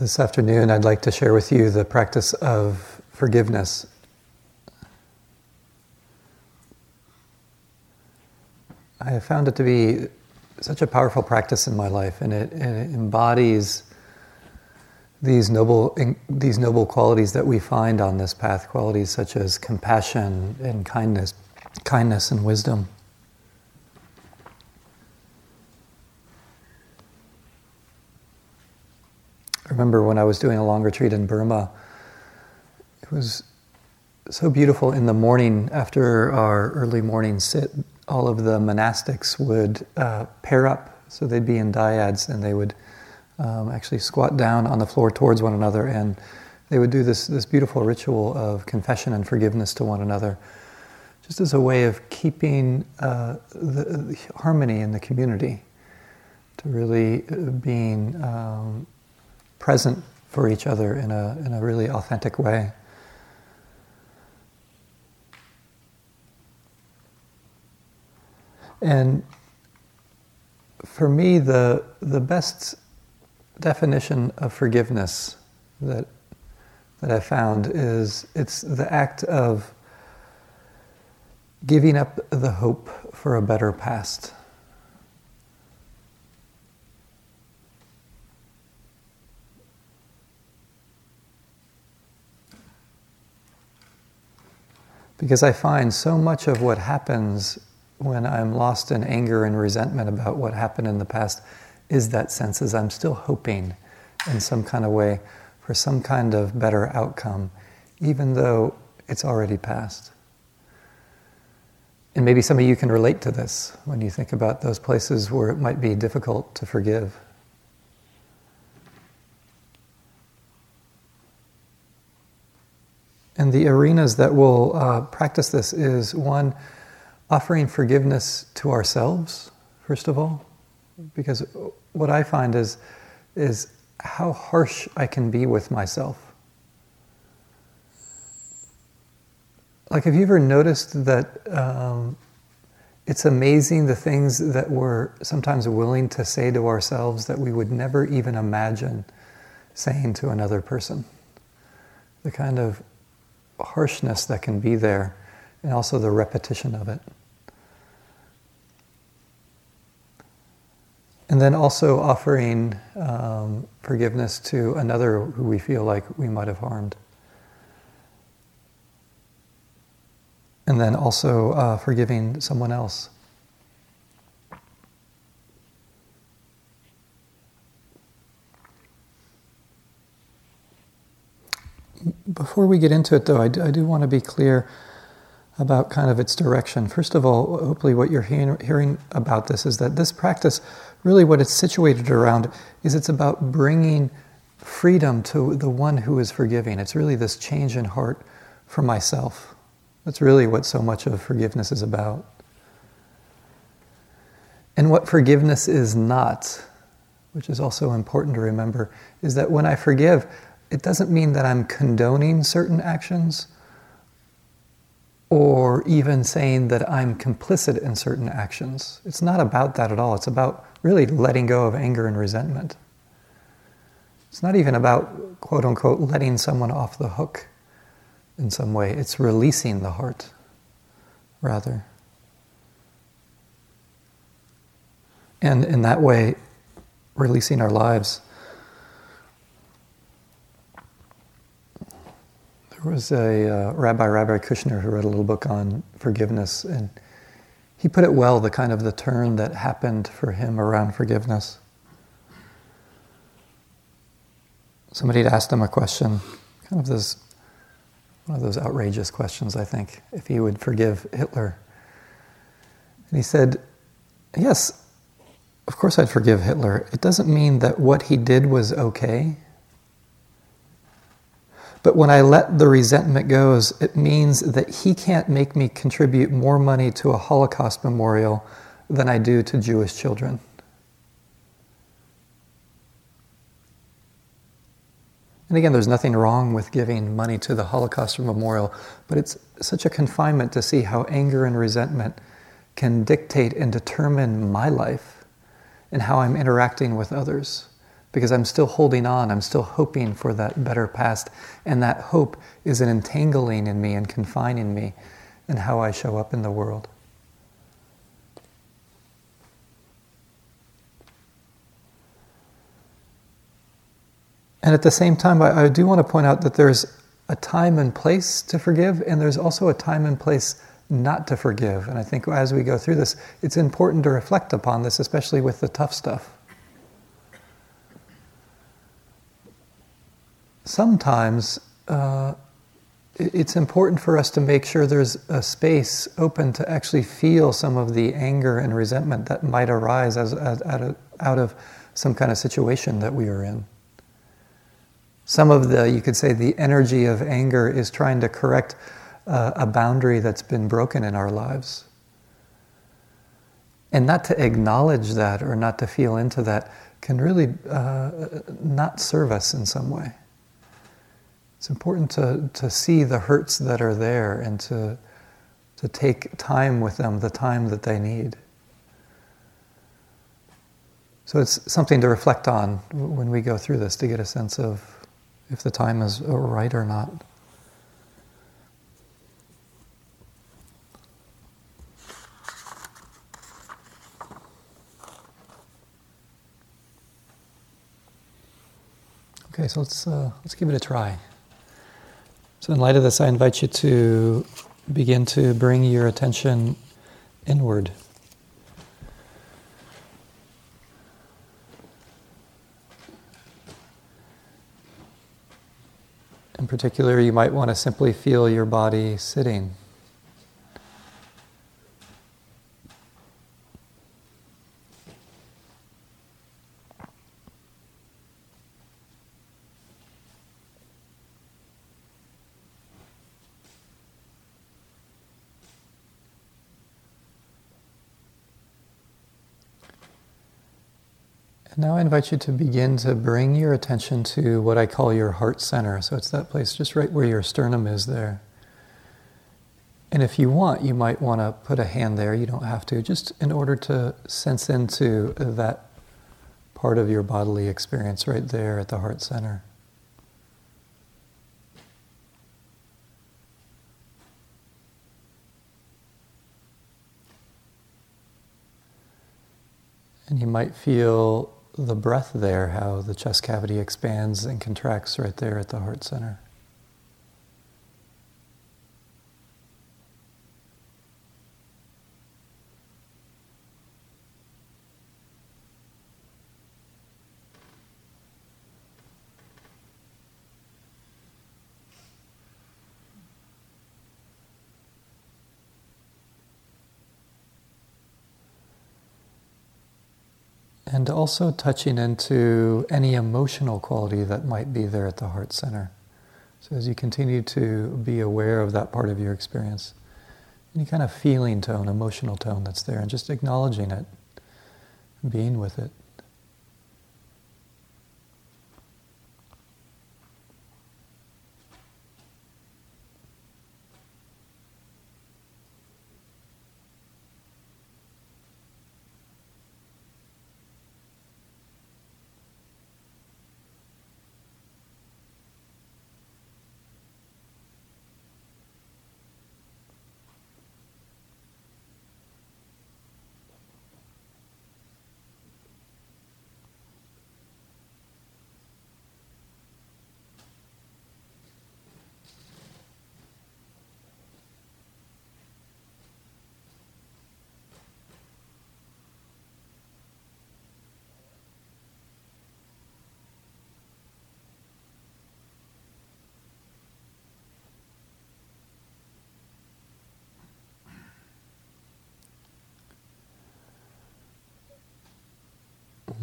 This afternoon, I'd like to share with you the practice of forgiveness. I have found it to be such a powerful practice in my life, and it, and it embodies these noble, these noble qualities that we find on this path, qualities such as compassion and kindness, kindness and wisdom. Remember when I was doing a long retreat in Burma, it was so beautiful in the morning after our early morning sit. All of the monastics would uh, pair up, so they'd be in dyads and they would um, actually squat down on the floor towards one another and they would do this, this beautiful ritual of confession and forgiveness to one another, just as a way of keeping uh, the, the, harmony in the community, to really uh, being um, present for each other in a, in a really authentic way. And for me, the, the best definition of forgiveness that, that I found is it's the act of giving up the hope for a better past. Because I find so much of what happens when I'm lost in anger and resentment about what happened in the past is that sense I'm still hoping in some kind of way for some kind of better outcome, even though it's already passed. And maybe some of you can relate to this when you think about those places where it might be difficult to forgive. And the arenas that will uh, practice this is one, offering forgiveness to ourselves, first of all, because what I find is, is how harsh I can be with myself. Like, have you ever noticed that um, it's amazing the things that we're sometimes willing to say to ourselves that we would never even imagine saying to another person? The kind of harshness that can be there, and also the repetition of it. And then also offering um, forgiveness to another who we feel like we might have harmed. And then also uh, forgiving someone else. Before we get into it, though, I do, I do want to be clear about kind of its direction. First of all, hopefully, what you're hearing, hearing about this is that this practice, really, what it's situated around, is it's about bringing freedom to the one who is forgiving. It's really this change in heart for myself. That's really what so much of forgiveness is about. And what forgiveness is not, which is also important to remember, is that when I forgive, it doesn't mean that I'm condoning certain actions or even saying that I'm complicit in certain actions. It's not about that at all. It's about really letting go of anger and resentment. It's not even about, quote unquote, letting someone off the hook in some way. It's releasing the heart, rather. And in that way, releasing our lives. There was a uh, rabbi, Rabbi Kushner, who wrote a little book on forgiveness, and he put it well, the kind of the turn that happened for him around forgiveness. Somebody had asked him a question, kind of this, one of those outrageous questions, I think, if he would forgive Hitler. And he said, Yes, of course I'd forgive Hitler. It doesn't mean that what he did was okay. But when I let the resentment go, it means that he can't make me contribute more money to a Holocaust memorial than I do to Jewish children. And again, there's nothing wrong with giving money to the Holocaust memorial, but it's such a confinement to see how anger and resentment can dictate and determine my life and how I'm interacting with others because I'm still holding on, I'm still hoping for that better past, and that hope is an entangling in me and confining me in how I show up in the world. And at the same time, I, I, do want to point out that there's a time and place to forgive, and there's also a time and place not to forgive. And I think as we go through this, it's important to reflect upon this, especially with the tough stuff. Sometimes uh, it's important for us to make sure there's a space open to actually feel some of the anger and resentment that might arise as, as out, of, out of some kind of situation that we are in. Some of the, you could say, the energy of anger is trying to correct uh, a boundary that's been broken in our lives. And not to acknowledge that or not to feel into that can really uh, not serve us in some way. It's important to, to see the hurts that are there and to, to take time with them, the time that they need. So it's something to reflect on when we go through this to get a sense of if the time is right or not. Okay, so let's uh, let's give it a try. So, in light of this, I invite you to begin to bring your attention inward. In particular, you might want to simply feel your body sitting. And now I invite you to begin to bring your attention to what I call your heart center. So it's that place just right where your sternum is there. And if you want, you might want to put a hand there. You don't have to, just in order to sense into that part of your bodily experience right there at the heart center. And you might feel the breath there, how the chest cavity expands and contracts right there at the heart center. and also touching into any emotional quality that might be there at the heart center. So as you continue to be aware of that part of your experience, any kind of feeling tone, emotional tone that's there, and just acknowledging it, being with it.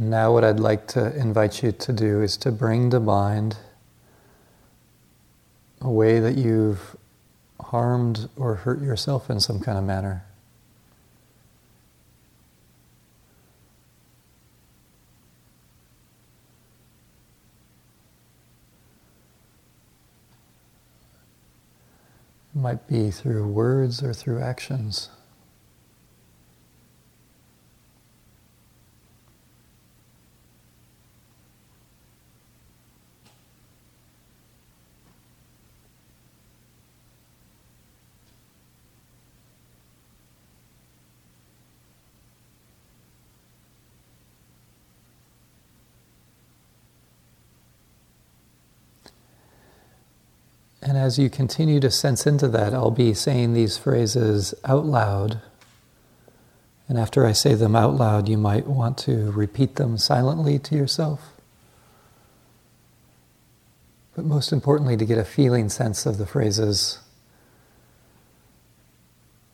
Now, what I'd like to invite you to do is to bring to mind a way that you've harmed or hurt yourself in some kind of manner. It might be through words or through actions. And as you continue to sense into that, I'll be saying these phrases out loud. And after I say them out loud, you might want to repeat them silently to yourself. But most importantly, to get a feeling sense of the phrases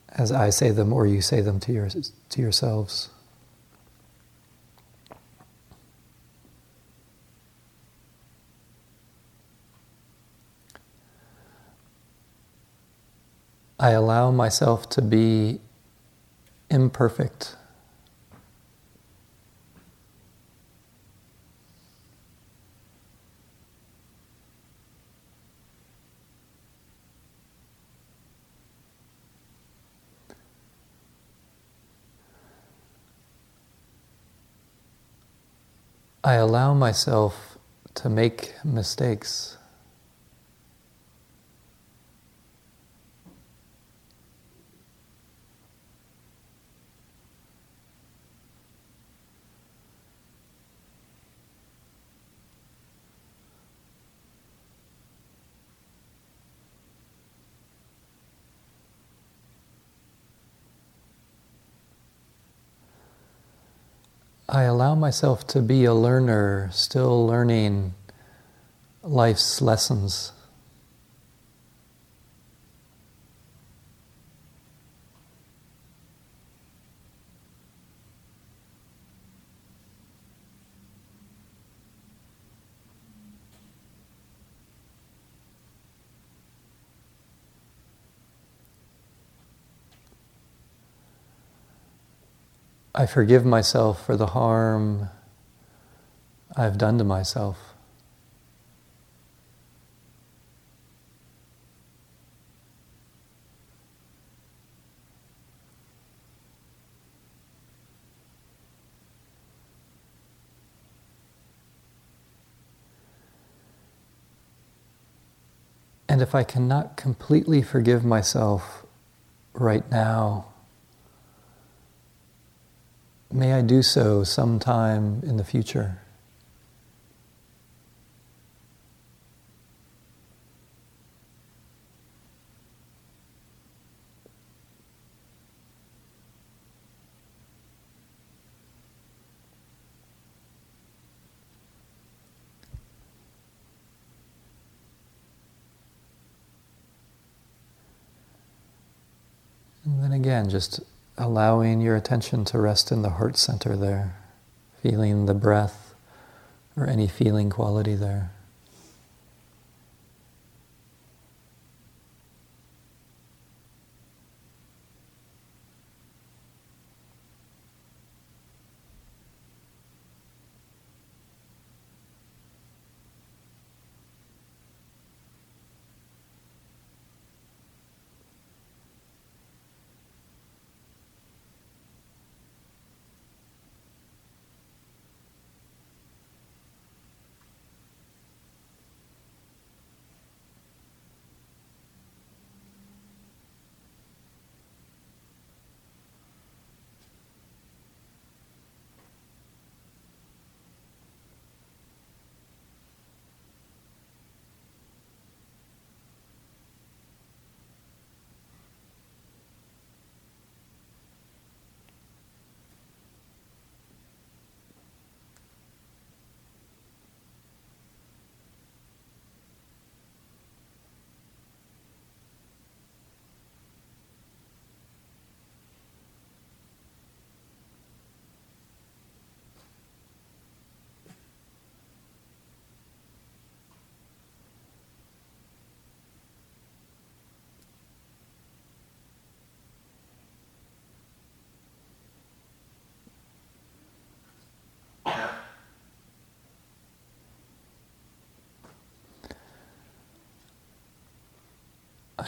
as I say them or you say them to, your, to yourselves. I allow myself to be imperfect. I allow myself to make mistakes. I allow myself to be a learner, still learning life's lessons. I forgive myself for the harm I've done to myself. And if I cannot completely forgive myself right now, May I do so sometime in the future. And then again, just allowing your attention to rest in the heart center there, feeling the breath or any feeling quality there.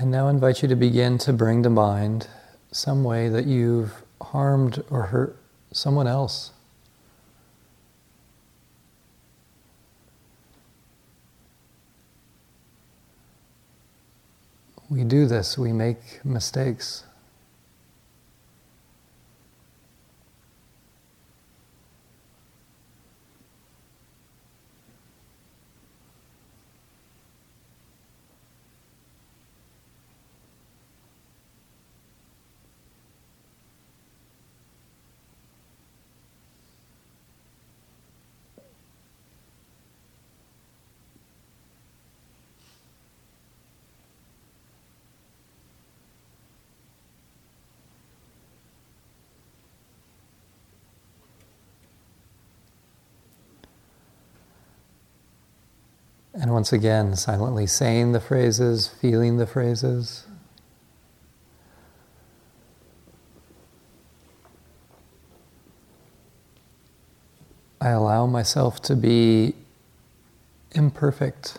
I now invite you to begin to bring to mind some way that you've harmed or hurt someone else. We do this, we make mistakes. And once again, silently saying the phrases, feeling the phrases. I allow myself to be imperfect.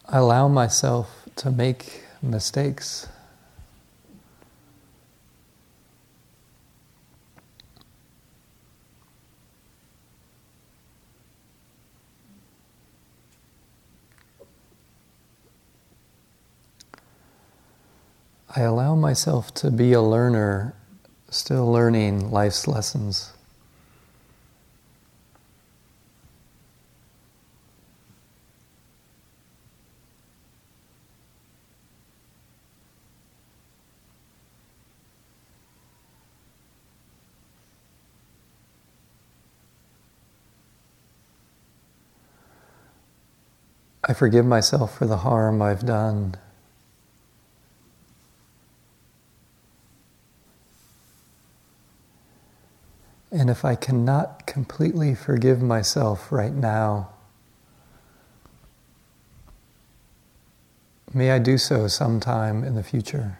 I allow myself to make mistakes. I allow myself to be a learner, still learning life's lessons. I forgive myself for the harm I've done. And if I cannot completely forgive myself right now, may I do so sometime in the future.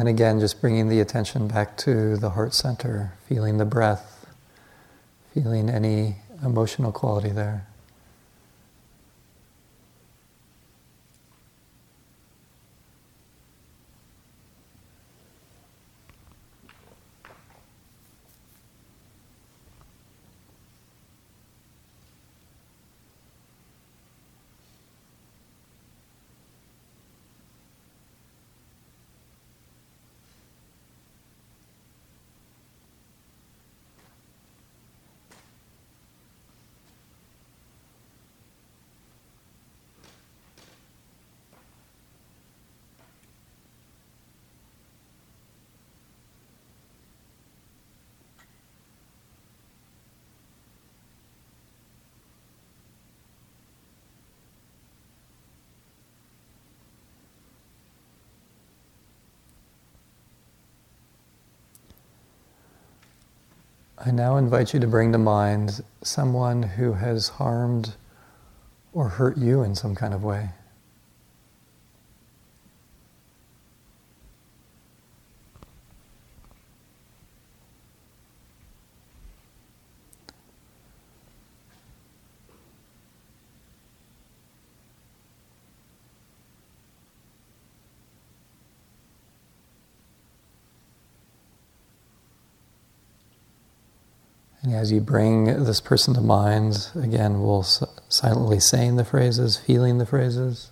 And again, just bringing the attention back to the heart center, feeling the breath, feeling any emotional quality there. I now invite you to bring to mind someone who has harmed or hurt you in some kind of way. And as you bring this person to mind, again, we'll silently saying the phrases, feeling the phrases.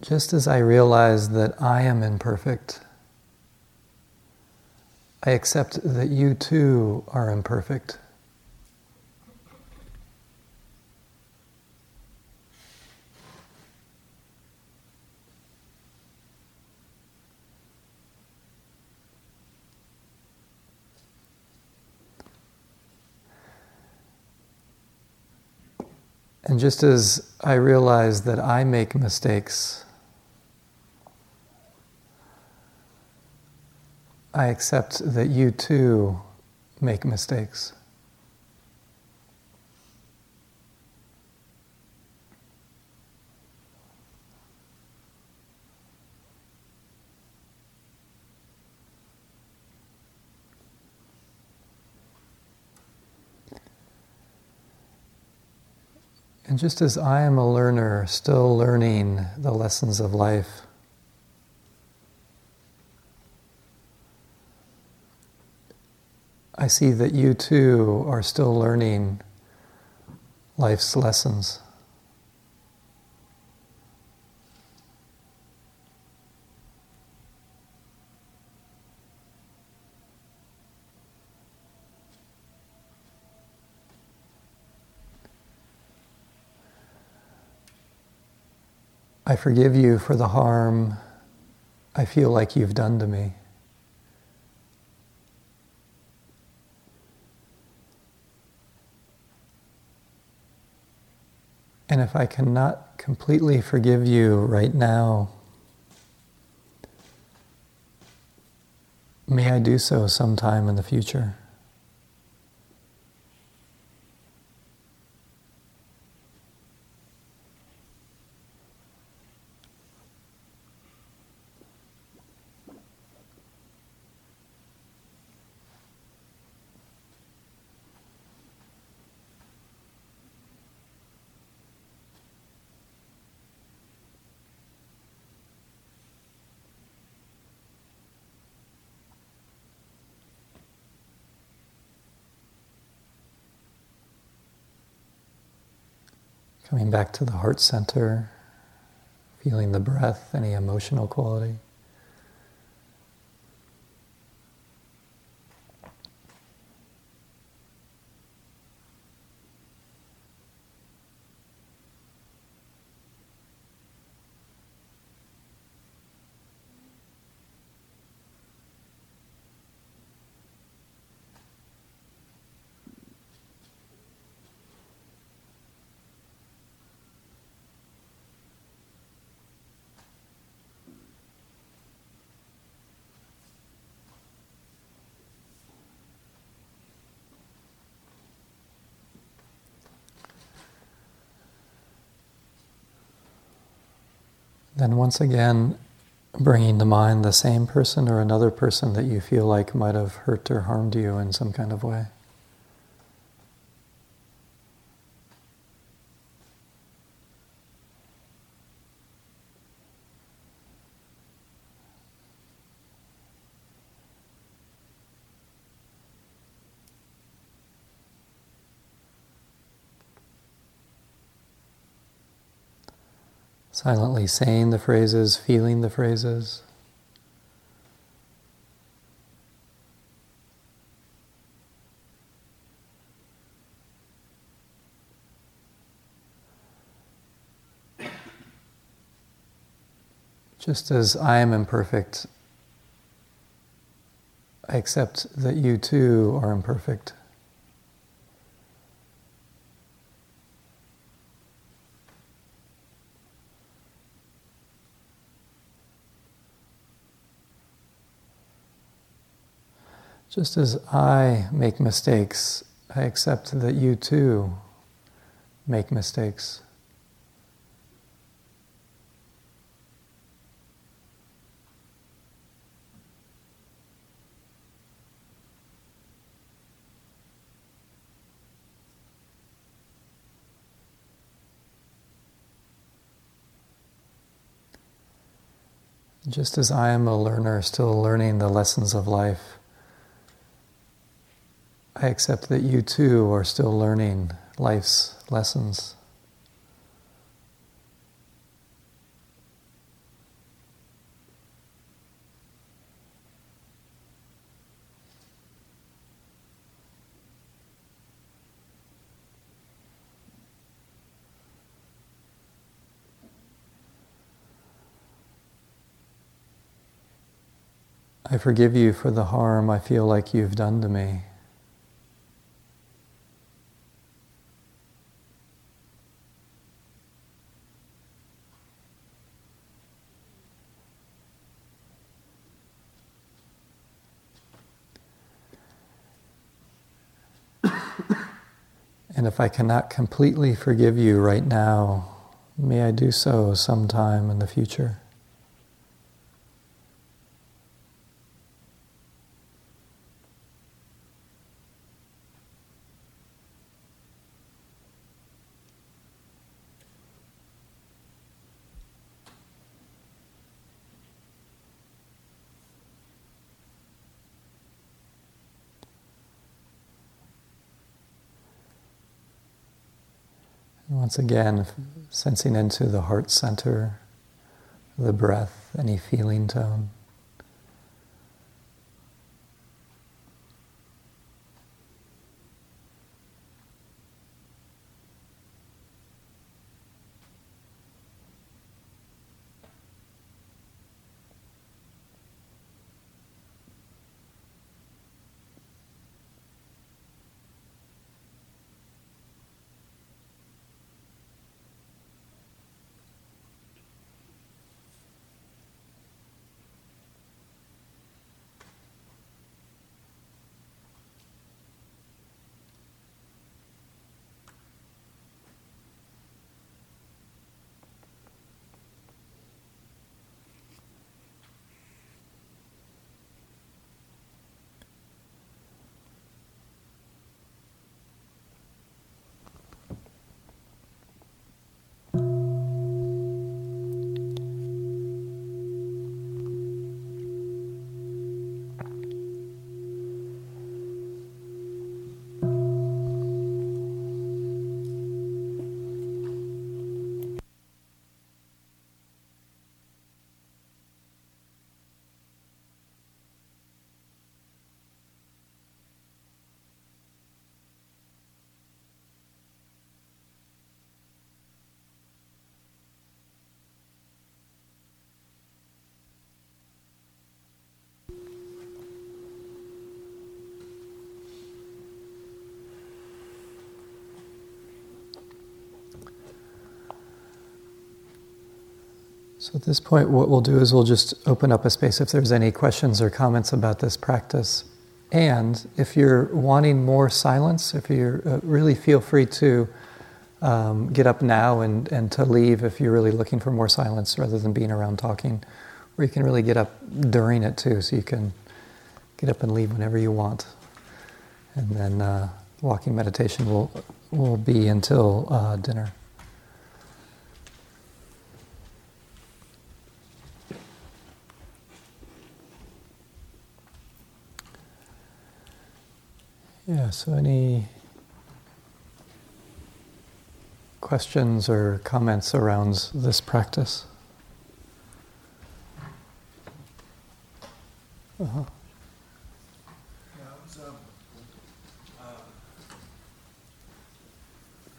Just as I realize that I am imperfect, I accept that you too are imperfect. And just as I realize that I make mistakes, I accept that you too make mistakes. And just as I am a learner, still learning the lessons of life, I see that you too are still learning life's lessons. I forgive you for the harm I feel like you've done to me. And if I cannot completely forgive you right now, may I do so sometime in the future. Coming back to the heart center, feeling the breath, any emotional quality. Then, once again, bringing to mind the same person or another person that you feel like might have hurt or harmed you in some kind of way. Silently saying the phrases, feeling the phrases. Just as I am imperfect, I accept that you too are imperfect. Just as I make mistakes, I accept that you too make mistakes. Just as I am a learner still learning the lessons of life, I accept that you too are still learning life's lessons. I forgive you for the harm I feel like you've done to me. And if I cannot completely forgive you right now, may I do so sometime in the future. Once again, sensing into the heart center, the breath, any feeling tone. So at this point, what we'll do is we'll just open up a space if there's any questions or comments about this practice. And if you're wanting more silence, if you uh, really feel free to um, get up now and, and to leave if you're really looking for more silence rather than being around talking. Or you can really get up during it too, so you can get up and leave whenever you want. And then uh, walking meditation will, will be until uh, dinner. Yeah, so any questions or comments around this practice? Uh-huh. Yeah, I was, um, uh, I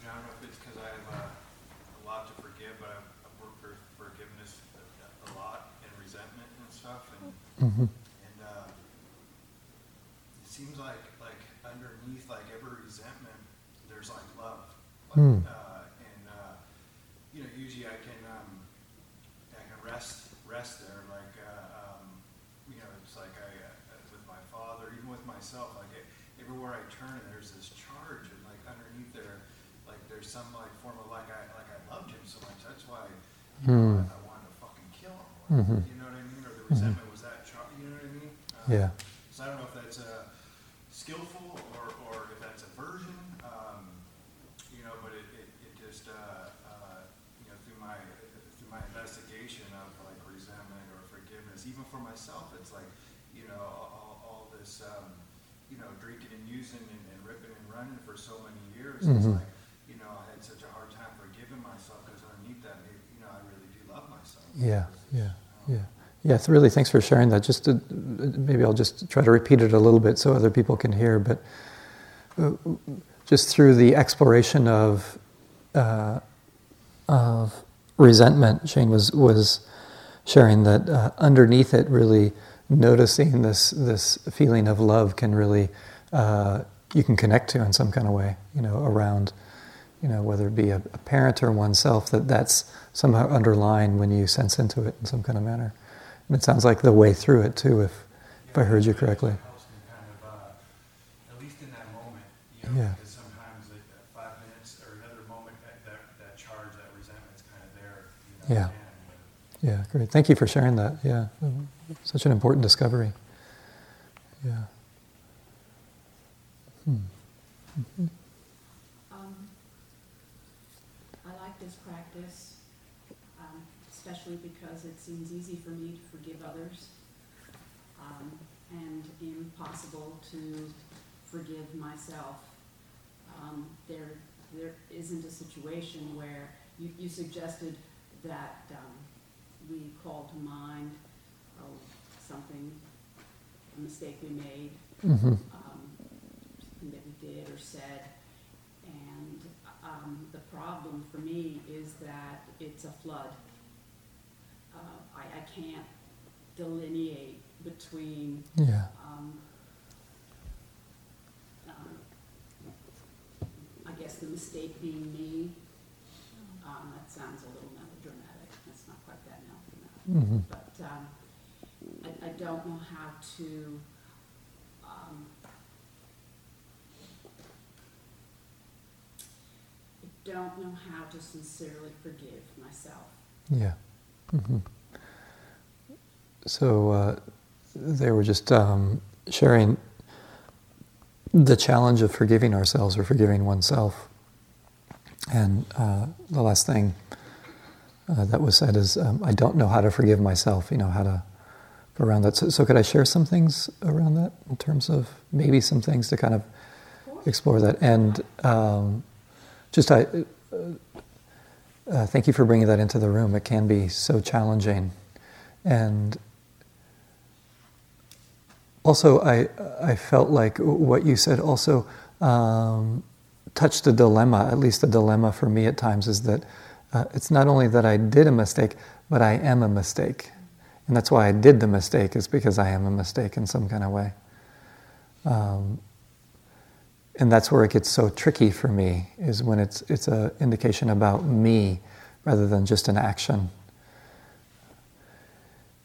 don't know if it's because I have uh, a lot to forgive, but I've, I've worked for forgiveness a, a lot and resentment and stuff, and Mm-hmm. and uh, it seems like like underneath like every resentment, there's like uh, and uh, you know usually I can um, I can rest rest there, like uh, um, you know it's like I uh, with my father, even with myself, like it, everywhere I turn, there's this charge, and like underneath there, like there's some like form of like I like I loved him so much. That's why you know, Hmm. I, I wanted to fucking kill him. Mhm. You know what I mean? Or the resentment was that charge. You know what I mean? Uh, Yeah. So I don't know if that's uh, skillful or, or if that's aversion. Um, you know, but it, it, it just uh, uh, you know through my through my investigation of like resentment or forgiveness, even for myself, it's like you know all, all this um, you know drinking and using and, and ripping and running for so many years. It's Mhm. like you know I had such a hard time forgiving myself because underneath that, maybe, you know, I really do love myself. Yeah, yeah, Um, yeah. Yeah, really, thanks for sharing that. Just to, maybe I'll just try to repeat it a little bit so other people can hear. But uh, just through the exploration of uh, of resentment, Shane was was sharing that uh, underneath it, really noticing this this feeling of love can really uh, you can connect to in some kind of way. You know, around you know whether it be a, a parent or oneself that that's somehow underlying when you sense into it in some kind of manner. And it sounds like the way through it too, if if I heard you correctly. It helps me kind of, uh, at least in that moment, you know, Yeah. because sometimes like uh, five minutes or another moment, that, that, that charge, that resentment's kind of there, you know. Yeah. Yeah, great. Thank you for sharing that. Yeah, such an important discovery. Yeah. Hmm. Um, I like this practice, um, especially because it seems easy for me to forgive others, um, and impossible to forgive myself. Um, there there isn't a situation where you, you suggested that um, we call to mind oh, something, a mistake we made, Mm-hmm. um, something that we did or said. And um, the problem for me is that it's a flood. Uh, I, I can't delineate between Yeah. um, um, I guess the mistake being me, um, that sounds a little melodramatic, that's not quite that Mm-hmm. But, um, I, I don't know how to, um, I don't know how to sincerely forgive myself. Yeah. hmm So uh, they were just um, sharing the challenge of forgiving ourselves or forgiving oneself. And uh, the last thing uh, that was said is, um, I don't know how to forgive myself, you know, how to around that. So, so could I share some things around that in terms of maybe some things to kind of explore that? And um, just I, uh, uh, thank you for bringing that into the room. It can be so challenging, and also I I felt like what you said also um, touched a dilemma. At least a dilemma for me at times is that uh, it's not only that I did a mistake, but I am a mistake, and that's why I did the mistake is because I am a mistake in some kind of way. Um, and that's where it gets so tricky for me is when it's it's an indication about me rather than just an action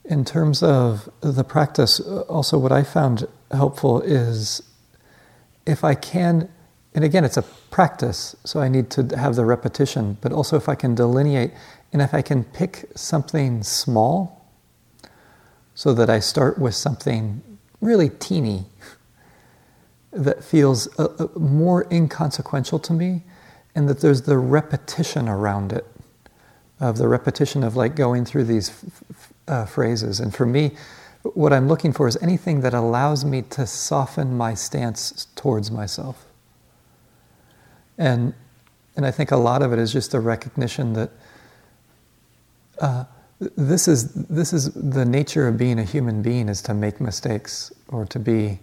in terms of the practice also what i found helpful is if i can and again it's a practice so i need to have the repetition but also if i can delineate and if i can pick something small so that i start with something really teeny that feels uh, uh, more inconsequential to me, and that there's the repetition around it, of the repetition of like going through these f- f- uh, phrases. And for me, what I'm looking for is anything that allows me to soften my stance towards myself. And and I think a lot of it is just a recognition that uh, this is this is the nature of being a human being is to make mistakes or to be.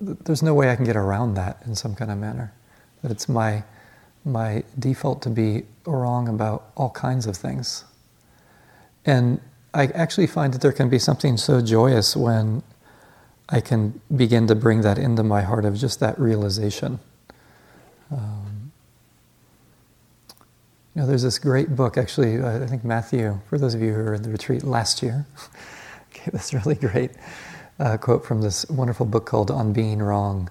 There's no way I can get around that in some kind of manner. That it's my my default to be wrong about all kinds of things. And I actually find that there can be something so joyous when I can begin to bring that into my heart of just that realization. Um, you know, there's this great book, actually, I think Matthew, for those of you who were at the retreat last year, gave this really great uh, quote from this wonderful book called On Being Wrong.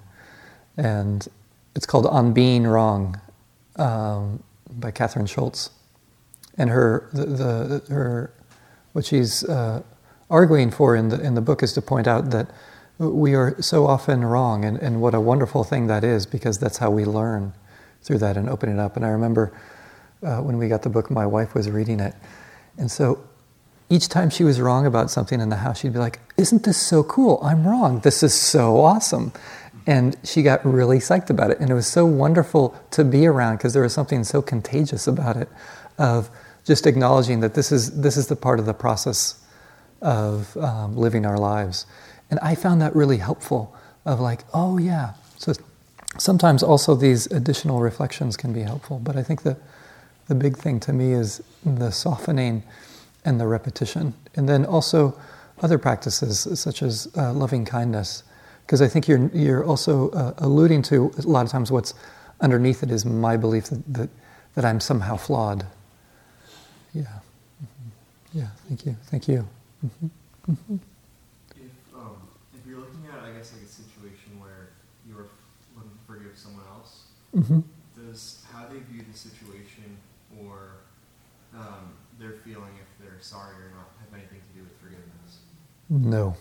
And it's called On Being Wrong um, by Kathryn Schulz. And her, the, the, her, what she's uh, arguing for in the, in the book is to point out that we are so often wrong, and, and what a wonderful thing that is because that's how we learn through that and open it up. And I remember uh, when we got the book, my wife was reading it. And so each time she was wrong about something in the house, she'd be like, Isn't this so cool? I'm wrong. This is so awesome. And she got really psyched about it. And it was so wonderful to be around because there was something so contagious about it of just acknowledging that this is, this is the part of the process of um, living our lives. And I found that really helpful of like, oh yeah. So sometimes also these additional reflections can be helpful. But I think the, the big thing to me is the softening and the repetition. And then also other practices such as uh, loving kindness. Because I think you're, you're also uh, alluding to a lot of times what's underneath it is my belief that, that, that I'm somehow flawed. Yeah. Mm-hmm. Yeah, thank you. Thank you. Mm-hmm. Mm-hmm. If, um, if you're looking at, I guess, like a situation where you're looking to forgive someone else, Mm-hmm. does how they view the situation or um, their feeling if they're sorry or not have anything to do with forgiveness? No.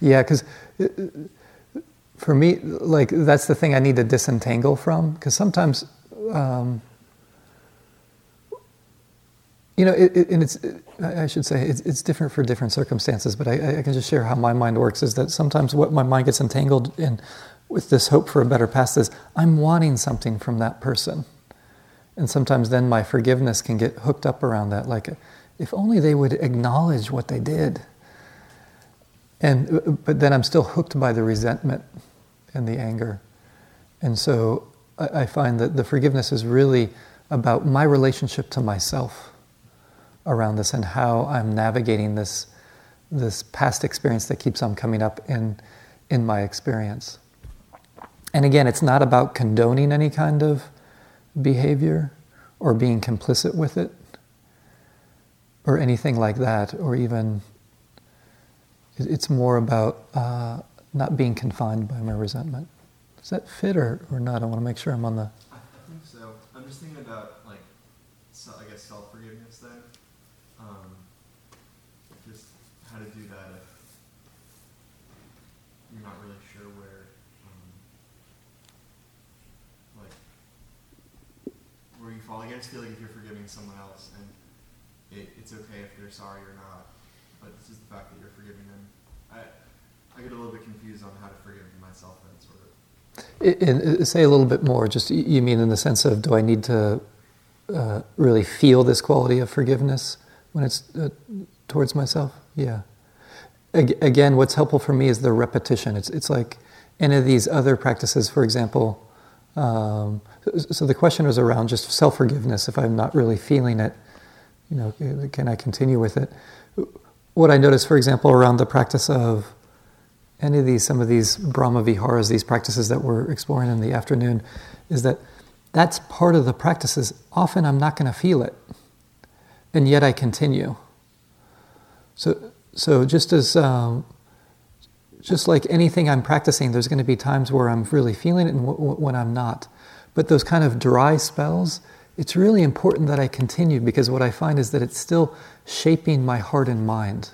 Yeah, because for me, like that's the thing I need to disentangle from. Because sometimes, um, you know, it, it, and it's I should say it's, it's different for different circumstances. But I, I can just share how my mind works. Is that sometimes what my mind gets entangled in with this hope for a better past is I'm wanting something from that person. And sometimes then my forgiveness can get hooked up around that. Like, if only they would acknowledge what they did. And, but then I'm still hooked by the resentment and the anger. And so I, find that the forgiveness is really about my relationship to myself around this and how I'm navigating this, this past experience that keeps on coming up in, in my experience. And again, it's not about condoning any kind of behavior or being complicit with it or anything like that, or even it's more about uh, not being confined by my resentment. Does that fit or, or not? I want to make sure I'm on the. I, I think so. I'm just thinking about like, so, I guess self forgiveness then. Um, just how to do that if you're not really sure where, um, like, Like, I just feel like if you're forgiving someone else and it, it's okay if they're sorry or not, but it's just the fact that you're forgiving them. I I get a little bit confused on how to forgive myself then, sort of. I- I- say a little bit more. Just you mean in the sense of do I need to uh, really feel this quality of forgiveness when it's uh, towards myself? Yeah. Again, what's helpful for me is the repetition. It's it's like any of these other practices, for example. Um, so the question was around just self forgiveness. If I'm not really feeling it, you know, can I continue with it? What I noticed, for example, around the practice of any of these, some of these Brahma Viharas, these practices that we're exploring in the afternoon, is that that's part of the practices. Often I'm not going to feel it, and yet I continue. So, so just as, um, just like anything I'm practicing, there's going to be times where I'm really feeling it and w- w- when I'm not. But those kind of dry spells, it's really important that I continue because what I find is that it's still shaping my heart and mind.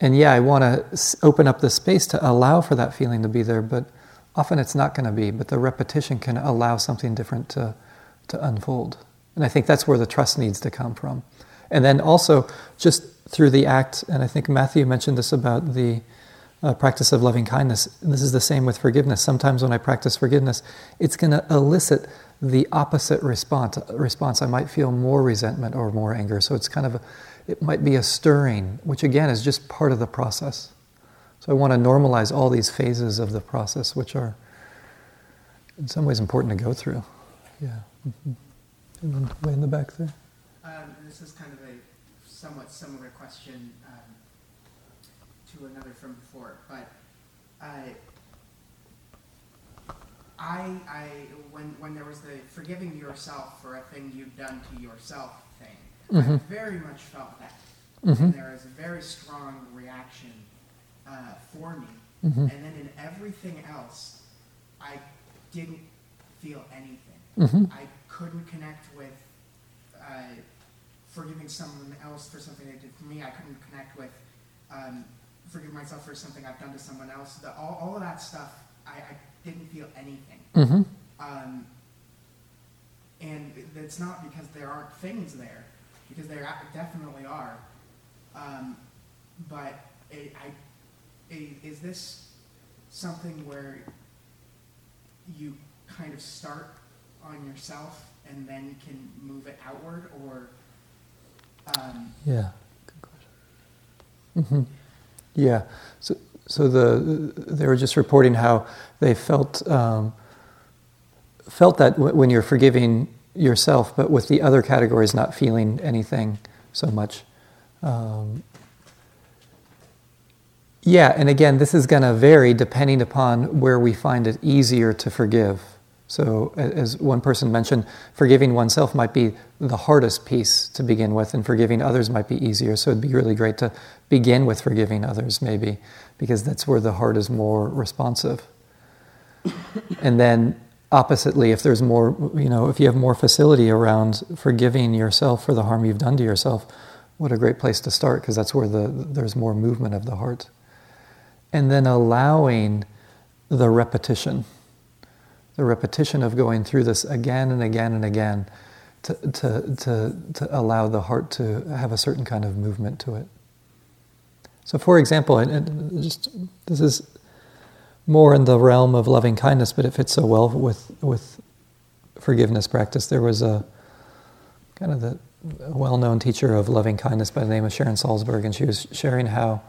And yeah, I want to open up the space to allow for that feeling to be there, but often it's not going to be. But the repetition can allow something different to, to unfold. And I think that's where the trust needs to come from. And then also, just through the act, and I think Matthew mentioned this about the uh, practice of loving kindness. This is the same with forgiveness. Sometimes when I practice forgiveness, it's going to elicit the opposite response. Response. I might feel more resentment or more anger. So it's kind of a, it might be a stirring, which again is just part of the process. So I want to normalize all these phases of the process, which are in some ways important to go through. Yeah. Mm-hmm. And way in the back there. Um, this is kind of somewhat similar question um, to another from before, but I, I, I, when when there was the forgiving yourself for a thing you've done to yourself thing, I Mhm. very much felt that, Mhm. and there was a very strong reaction uh, for me, Mhm. and then in everything else, I didn't feel anything. Mhm. I couldn't connect with uh, forgiving someone else for something they did for me. I couldn't connect with um, forgiving myself for something I've done to someone else. The, all, all of that stuff, I, I didn't feel anything. Mhm. Um, and it's not because there aren't things there, because there definitely are. Um, but it, I, i- is this something where you kind of start on yourself and then can move it outward, or um, Yeah. Good question. hmm Yeah. So, so the they were just reporting how they felt um, felt that w- when you're forgiving yourself, but with the other categories not feeling anything so much. Um, yeah, and again, this is going to vary depending upon where we find it easier to forgive. So, as one person mentioned, forgiving oneself might be the hardest piece to begin with, and forgiving others might be easier. So, it'd be really great to begin with forgiving others, maybe, because that's where the heart is more responsive. and then, oppositely, if there's more, you know, if you have more facility around forgiving yourself for the harm you've done to yourself, what a great place to start, because that's where the, there's more movement of the heart. And then allowing the repetition the repetition of going through this again and again and again to, to, to, to allow the heart to have a certain kind of movement to it. So, for example, and, and just this is more in the realm of loving kindness, but it fits so well with with forgiveness practice. There was a kind of the well-known teacher of loving kindness by the name of Sharon Salzberg, and she was sharing how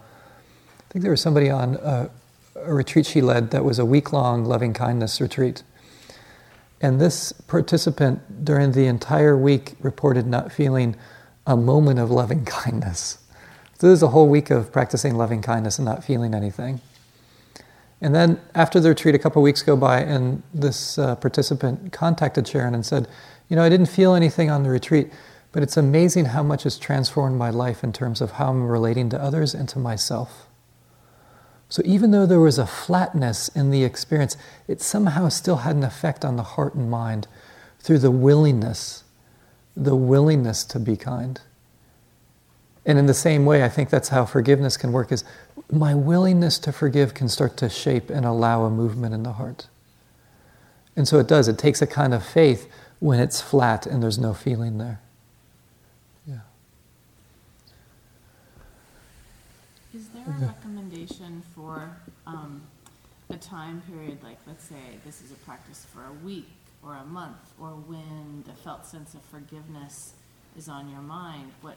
I think there was somebody on a, a retreat she led that was a week-long loving kindness retreat. And this participant during the entire week reported not feeling a moment of loving kindness. So this is a whole week of practicing loving kindness and not feeling anything. And then after the retreat, a couple weeks go by, and this uh, participant contacted Sharon and said, You know, I didn't feel anything on the retreat, but it's amazing how much has transformed my life in terms of how I'm relating to others and to myself. So even though there was a flatness in the experience, it somehow still had an effect on the heart and mind through the willingness, the willingness to be kind. And in the same way, I think that's how forgiveness can work is my willingness to forgive can start to shape and allow a movement in the heart. And so it does. It takes a kind of faith when it's flat and there's no feeling there. Yeah. Is there a recommendation for um, a time period, like let's say this is a practice for a week or a month, or when the felt sense of forgiveness is on your mind? What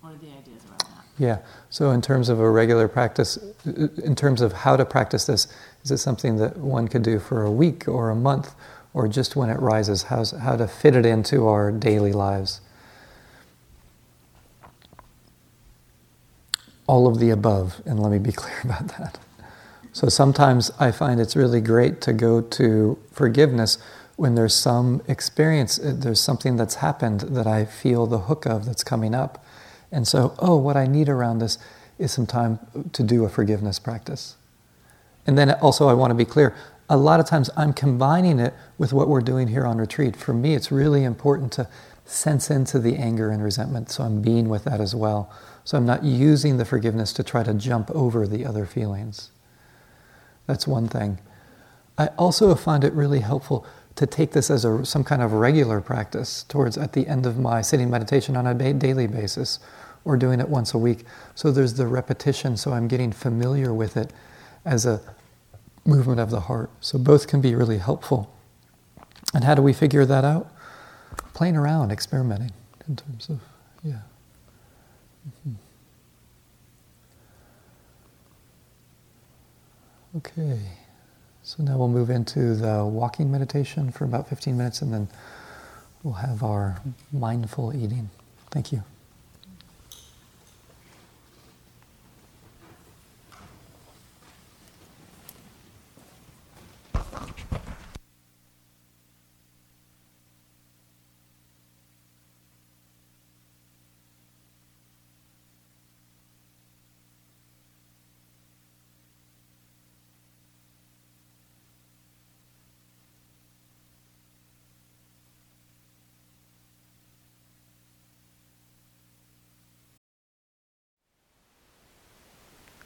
what are the ideas around that? Yeah. So, in terms of a regular practice, in terms of how to practice this, is it something that one could do for a week or a month, or just when it rises? How's, how to fit it into our daily lives? All of the above, and let me be clear about that. So sometimes I find it's really great to go to forgiveness when there's some experience, uh, there's something that's happened that I feel the hook of that's coming up. And so, oh, what I need around this is some time to do a forgiveness practice. And then also, I want to be clear a lot of times I'm combining it with what we're doing here on retreat. For me, it's really important to sense into the anger and resentment, so I'm being with that as well. So I'm not using the forgiveness to try to jump over the other feelings. That's one thing. I also find it really helpful to take this as a, some kind of regular practice towards at the end of my sitting meditation on a daily basis or doing it once a week. So there's the repetition, so I'm getting familiar with it as a movement of the heart. So both can be really helpful. And how do we figure that out? Playing around, experimenting in terms of, yeah. Mm-hmm. Okay, so now we'll move into the walking meditation for about 15 minutes and then we'll have our mindful eating. Thank you.